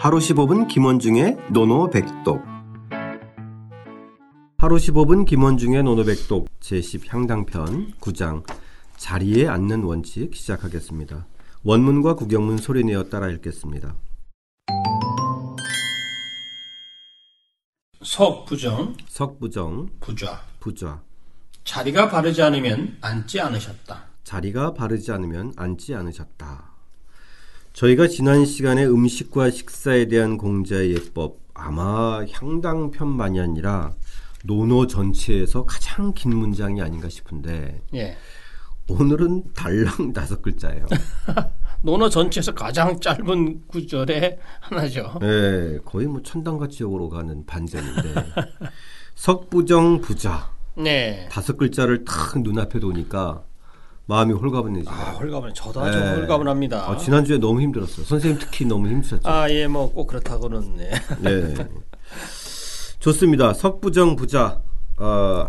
하루 15분 김원중의 노노백독 하루 15분 김원중의 노노백독 제10 향당편 9장 자리에 앉는 원칙 시작하겠습니다. 원문과 구경문 소리내어 따라 읽겠습니다. 석부정, 석부정 부좌. 부좌 자리가 바르지 않으면 앉지 않으셨다. 자리가 바르지 않으면 앉지 않으셨다. 저희가 지난 시간에 음식과 식사에 대한 공자의 예법 아마 향당편만이 아니라 논어 전체에서 가장 긴 문장이 아닌가 싶은데 예. 오늘은 달랑 다섯 글자예요. 논어 전체에서 가장 짧은 구절의 하나죠. 네, 거의 뭐 오로 가는 반전인데 석부정 부자 네. 다섯 글자를 탁 눈앞에 두니까 마음이 홀가분해지네요. 아, 홀가분, 저도 아주 네. 홀가분합니다. 아, 지난주에 너무 힘들었어요. 선생님 특히 너무 힘드셨죠. 아, 예, 뭐 꼭 그렇다고는 네. 네. 좋습니다. 석부정 부자 어,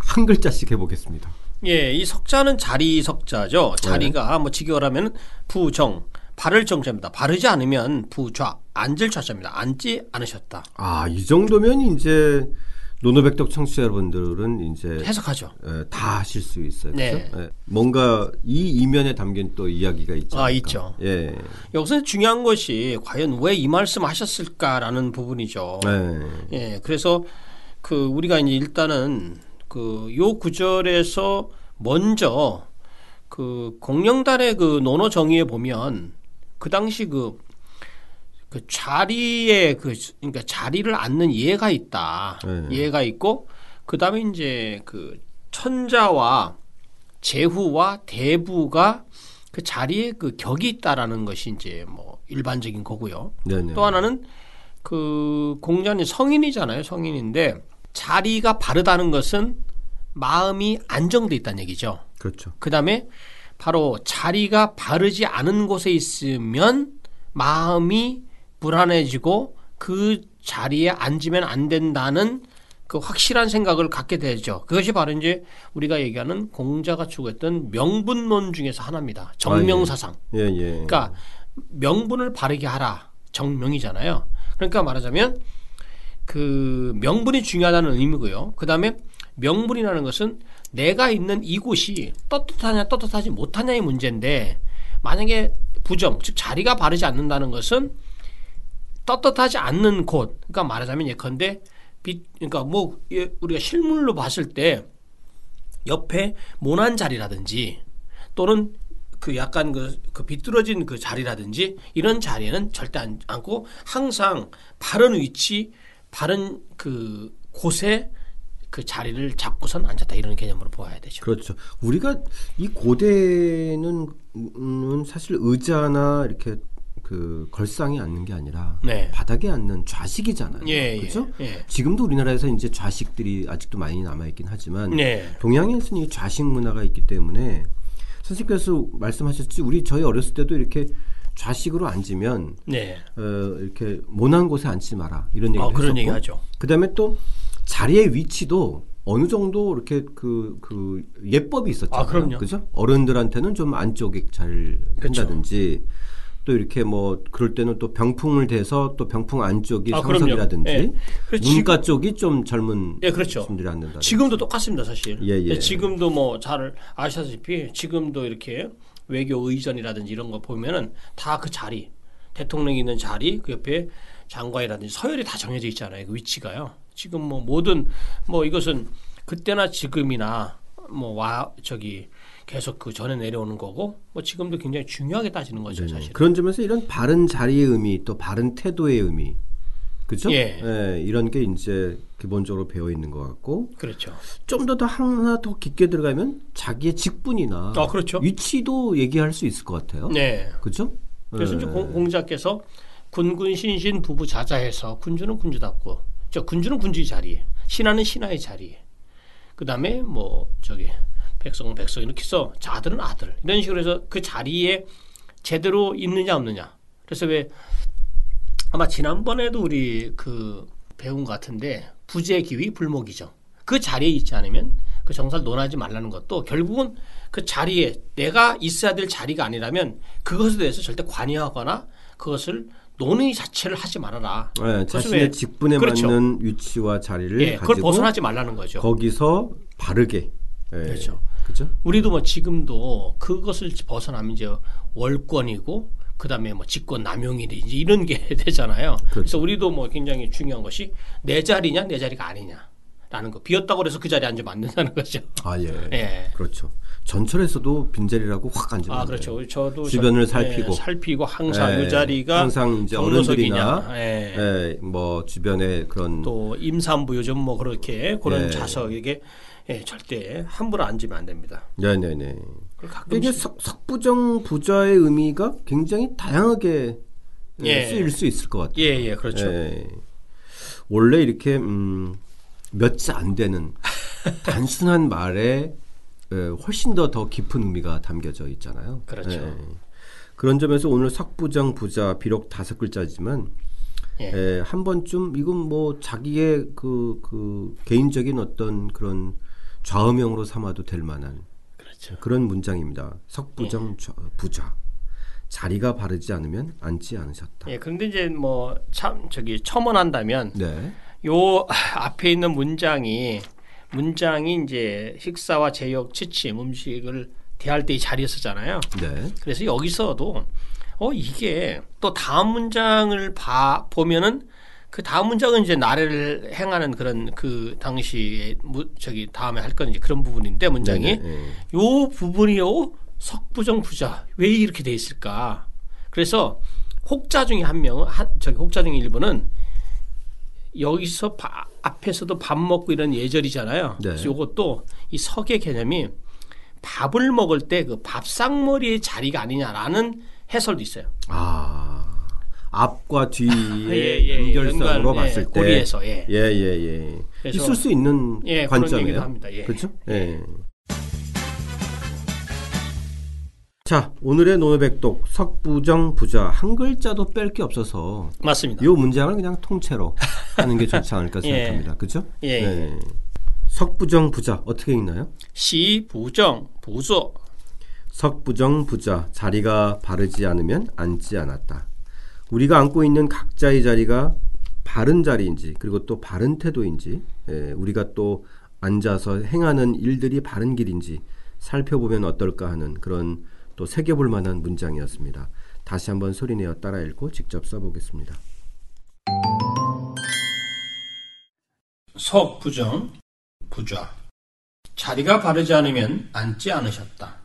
한 글자씩 해보겠습니다. 예, 이 석자는 자리 석자죠. 자리가 뭐 직역하면 부정, 바를 정자입니다. 바르지 않으면 부좌, 앉을 좌자입니다. 앉지 않으셨다. 아, 이 정도면 이제 노노백덕 청취자 여러분들은 이제 해석하죠. 에, 다 하실 수 있어요. 네. 그렇죠? 예. 뭔가 이 이면에 담긴 또 이야기가 있죠. 아, 있죠. 예. 여기서 중요한 것이 과연 왜 이 말씀 하셨을까라는 부분이죠. 네. 예, 그래서 그 우리가 이제 일단은 그 요 구절에서 먼저 그 공령단의 그 논어 정의에 보면 그 당시 그, 그 자리에 그 그러니까 자리를 앉는 예가 있다. 네. 예가 있고 그다음에 이제 그 천자와 제후와 대부가 그 자리에 그 격이 있다라는 것이 이제 뭐 일반적인 거고요. 네네. 또 하나는 그 공자는 성인이잖아요. 성인인데 자리가 바르다는 것은 마음이 안정돼 있다는 얘기죠. 그렇죠. 그 다음에 바로 자리가 바르지 않은 곳에 있으면 마음이 불안해지고 그 자리에 앉으면 안 된다는 그 확실한 생각을 갖게 되죠. 그것이 바로 이제 우리가 얘기하는 공자가 추구했던 명분론 중에서 하나입니다. 정명사상. 예, 예. 그러니까 명분을 바르게 하라 정명이잖아요. 그러니까 말하자면 그 명분이 중요하다는 의미고요. 그 다음에 명분이라는 것은 내가 있는 이곳이 떳떳하냐 떳떳하지 못하냐의 문제인데 만약에 부정 즉 자리가 바르지 않는다는 것은 떳떳하지 않는 곳 그러니까 말하자면 예컨대 빛 그러니까 뭐 예, 우리가 실물로 봤을 때 옆에 모난 자리라든지 또는 그 약간 그, 그 비뚤어진 그 자리라든지 이런 자리에는 절대 안, 않고 항상 바른 위치, 바른 그 곳에 그 자리를 잡고선 앉았다 이런 개념으로 보아야 되죠. 그렇죠. 우리가 이 고대는 음, 사실 의자나 이렇게 그 걸상에 앉는 게 아니라 네. 바닥에 앉는 좌식이잖아요. 예, 그렇죠? 예, 예. 지금도 우리나라에서 이제 좌식들이 아직도 많이 남아 있긴 하지만 네. 동양에서는 이 좌식 문화가 있기 때문에 선생님께서 말씀하셨지 우리 저희 어렸을 때도 이렇게 좌식으로 앉으면 네. 어, 이렇게 모난 곳에 앉지 마라 이런 얘기도 어, 그런 얘기 하죠. 그다음에 또 자리의 위치도 어느 정도 이렇게 그, 그 예법이 있었잖아요. 아. 그죠? 어른들한테는 좀 안쪽에 잘. 한다든지 또 이렇게 뭐 그럴 때는 또 병풍을 대서 또 병풍 안쪽이 아. 상석이라든지 예. 문가 쪽이 좀 젊은 예, 그렇죠. 분들이 앉는다. 지금도 똑같습니다, 사실. 예, 예. 지금도 뭐 잘 아시다시피 지금도 이렇게 외교 의전이라든지 이런 거 보면은 다 그 자리, 대통령이 있는 자리, 그 옆에 장관이라든지 서열이 다 정해져 있잖아요. 그 위치가요. 지금 뭐 모든 뭐 이것은 그때나 지금이나 뭐 와 저기 계속 그 전에 내려오는 거고 뭐 지금도 굉장히 중요하게 따지는 거죠, 사실. 그런 점에서 이런 바른 자리의 의미 또 바른 태도의 의미 그죠? 예. 이런 게 이제 기본적으로 배어 있는 것 같고 그렇죠. 좀 더 더 하나 더 깊게 들어가면 자기의 직분이나 아, 그렇죠. 위치도 얘기할 수 있을 것 같아요. 네. 그죠? 그래서 예. 이제 공- 공자께서 군군 신신 부부 자자해서 군주는 군주답고 저 군주는 군주의 자리에 신하는 신하의 자리에 그다음에 뭐 저기 백성 백성 이렇게 해서 자들은 아들 이런 식으로 해서 그 자리에 제대로 있느냐 없느냐 그래서 왜 아마 지난번에도 우리 그 배운 것 같은데 부재기위 불목이죠 그 자리에 있지 않으면 그 정사를 논하지 말라는 것도 결국은 그 자리에 내가 있어야 될 자리가 아니라면 그것에 대해서 절대 관여하거나 그것을 논의 자체를 하지 말아라. 예, 자신의 왜- 직분에 그렇죠. 맞는 위치와 자리를 예, 그걸 가지고 벗어나지 말라는 거죠. 거기서 바르게 예, 그렇죠. 그죠? 우리도 뭐 지금도 그것을 벗어나면 이제 월권이고 그다음에 뭐 직권 남용이든지 이런 게 되잖아요. 그래서 우리도 뭐 굉장히 중요한 것이 내 자리냐 내 자리가 아니냐라는 거 비었다고 해서 그 자리에 앉으면 안 된다는 거죠. 아 예. 예. 그렇죠. 전철에서도 빈자리라고 확 앉으면 아안 그렇죠. 저도 주변을 저- 살피고. 예, 살피고 항상 예, 그 자리가 항상 이제 어른들이나 예. 예, 뭐 주변에 그런 또 임산부 요즘 뭐 그렇게 그런 예. 좌석에게 예, 절대 함부로 앉으면 안 됩니다. 네네네. 그리고 이게 가끔씩 석, 석부정 부자의 의미가 굉장히 다양하게 예, 예. 쓰일 수 있을 것 같아요. 예, 예, 그렇죠. 예. 원래 이렇게 음, 몇자 안 되는 단순한 말에 예, 훨씬 더더 깊은 의미가 담겨져 있잖아요. 그렇죠. 예. 그런 점에서 오늘 석부정 부자 비록 다섯 글자지만 예. 예, 한 번쯤 이건 뭐 자기의 그, 그 개인적인 어떤 그런 좌우명으로 삼아도 될 만한 그렇죠. 그런 문장입니다. 석부정 좌- 부자 자리가 바르지 않으면 앉지 않으셨다. 예, 그런데 이제 뭐 참 저기 첨언한다면 네, 요 앞에 있는 문장이 문장이 이제 식사와 제역, 취침, 음식을 대할 때이 자리에 쓰잖아요. 네, 그래서 여기서도 어 이게 또 다음 문장을 봐 보면은 그 다음 문장은 이제 나래를 행하는 그런 그 당시에 무, 저기 다음에 할 건 이제 그런 부분인데 문장이 네, 네, 네. 요 부분이요 석부정 부자 왜 이렇게 돼 있을까? 그래서 혹자 중에 한 명은 한 저기 혹자 중에 일부는 여기서 바- 앞에서도 밥 먹고 이런 예절이잖아요. 네. 그래서 요것도 이 석의 개념이 밥을 먹을 때 그 밥상머리의 자리가 아니냐라는 해설도 있어요. 아 앞과 뒤의 예, 예, 연결성으로 연관, 봤을 예, 때 고리에서 예. 예, 예, 예. 있을 수 있는 예, 관점이에요. 합니다. 예. 그렇죠? 예. 자, 오늘의 노노백독 석부정 부자 한 글자도 뺄 게 없어서 맞습니다. 이 문장을 그냥 통째로 하는 게 좋지 않을까 예. 생각합니다. 그렇죠? 예, 예. 석부정 부자 어떻게 읽나요? 시 부정 부조 석부정 부자 자리가 바르지 않으면 앉지 않았다. 우리가 앉고 있는 각자의 자리가 바른 자리인지 그리고 또 바른 태도인지 예, 우리가 또 앉아서 행하는 일들이 바른 길인지 살펴보면 어떨까 하는 그런 또 새겨볼 만한 문장이었습니다. 다시 한번 소리내어 따라 읽고 직접 써보겠습니다. 석부정 부좌 자리가 바르지 않으면 앉지 않으셨다.